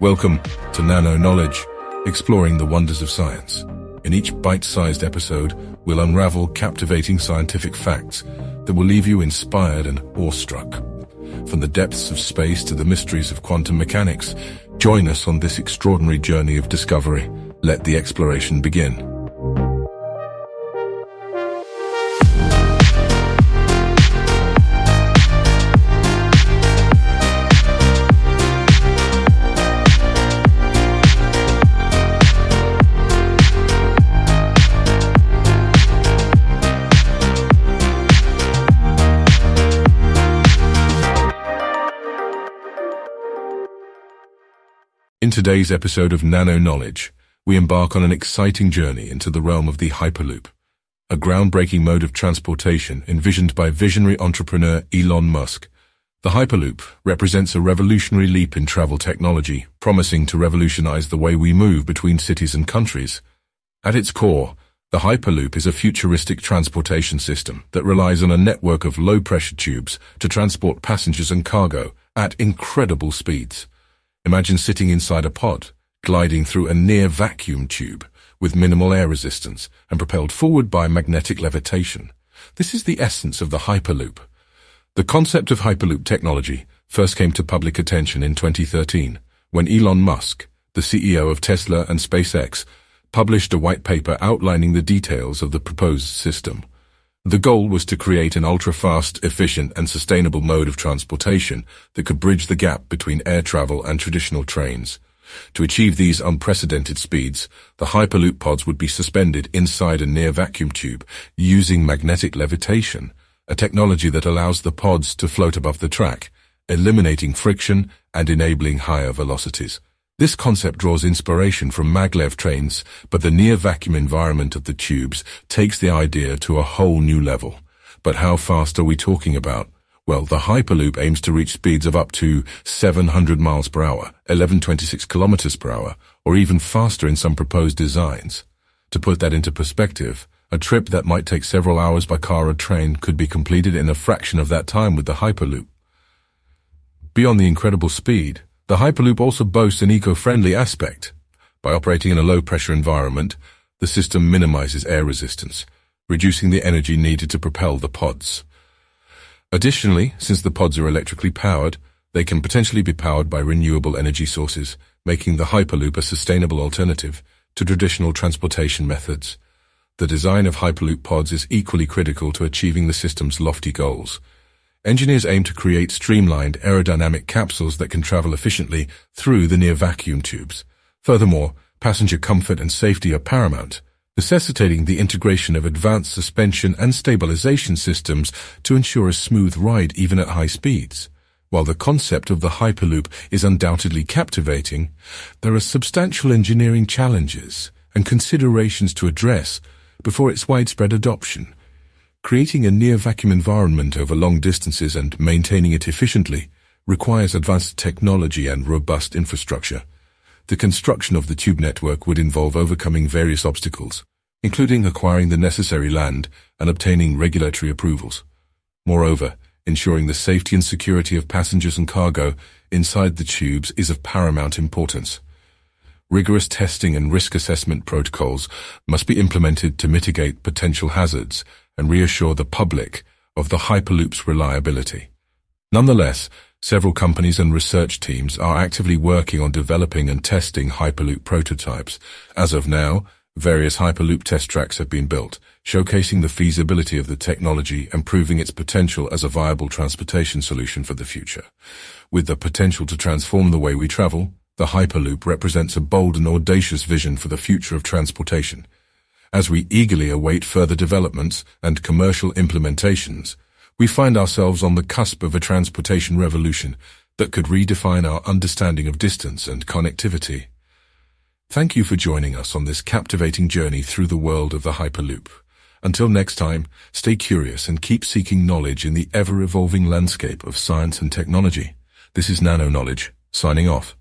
Welcome to Nano Knowledge, exploring the wonders of science. In each bite-sized episode, we'll unravel captivating scientific facts that will leave you inspired and awestruck. From the depths of space to the mysteries of quantum mechanics, join us on this extraordinary journey of discovery. Let the exploration begin. In today's episode of Nano Knowledge, we embark on an exciting journey into the realm of the Hyperloop, a groundbreaking mode of transportation envisioned by visionary entrepreneur Elon Musk. The Hyperloop represents a revolutionary leap in travel technology, promising to revolutionize the way we move between cities and countries. At its core, the Hyperloop is a futuristic transportation system that relies on a network of low-pressure tubes to transport passengers and cargo at incredible speeds. Imagine sitting inside a pod, gliding through a near vacuum tube with minimal air resistance and propelled forward by magnetic levitation. This is the essence of the Hyperloop. The concept of Hyperloop technology first came to public attention in 2013 when Elon Musk, the CEO of Tesla and SpaceX, published a white paper outlining the details of the proposed system. The goal was to create an ultra-fast, efficient and sustainable mode of transportation that could bridge the gap between air travel and traditional trains. To achieve these unprecedented speeds, the Hyperloop pods would be suspended inside a near vacuum tube using magnetic levitation, a technology that allows the pods to float above the track, eliminating friction and enabling higher velocities. This concept draws inspiration from maglev trains, but the near-vacuum environment of the tubes takes the idea to a whole new level. But how fast are we talking about? Well, the Hyperloop aims to reach speeds of up to 700 miles per hour, 1126 kilometers per hour, or even faster in some proposed designs. To put that into perspective, a trip that might take several hours by car or train could be completed in a fraction of that time with the Hyperloop. Beyond the incredible speed, the Hyperloop also boasts an eco-friendly aspect. By operating in a low-pressure environment, the system minimizes air resistance, reducing the energy needed to propel the pods. Additionally, since the pods are electrically powered, they can potentially be powered by renewable energy sources, making the Hyperloop a sustainable alternative to traditional transportation methods. The design of Hyperloop pods is equally critical to achieving the system's lofty goals. Engineers aim to create streamlined aerodynamic capsules that can travel efficiently through the near vacuum tubes. Furthermore, passenger comfort and safety are paramount, necessitating the integration of advanced suspension and stabilization systems to ensure a smooth ride even at high speeds. While the concept of the Hyperloop is undoubtedly captivating, there are substantial engineering challenges and considerations to address before its widespread adoption. Creating a near-vacuum environment over long distances and maintaining it efficiently requires advanced technology and robust infrastructure. The construction of the tube network would involve overcoming various obstacles, including acquiring the necessary land and obtaining regulatory approvals. Moreover, ensuring the safety and security of passengers and cargo inside the tubes is of paramount importance. Rigorous testing and risk assessment protocols must be implemented to mitigate potential hazards and reassure the public of the Hyperloop's reliability. Nonetheless, several companies and research teams are actively working on developing and testing Hyperloop prototypes. As of now, various Hyperloop test tracks have been built, showcasing the feasibility of the technology and proving its potential as a viable transportation solution for the future. With the potential to transform the way we travel, the Hyperloop represents a bold and audacious vision for the future of transportation. As we eagerly await further developments and commercial implementations, we find ourselves on the cusp of a transportation revolution that could redefine our understanding of distance and connectivity. Thank you for joining us on this captivating journey through the world of the Hyperloop. Until next time, stay curious and keep seeking knowledge in the ever-evolving landscape of science and technology. This is Nano Knowledge, signing off.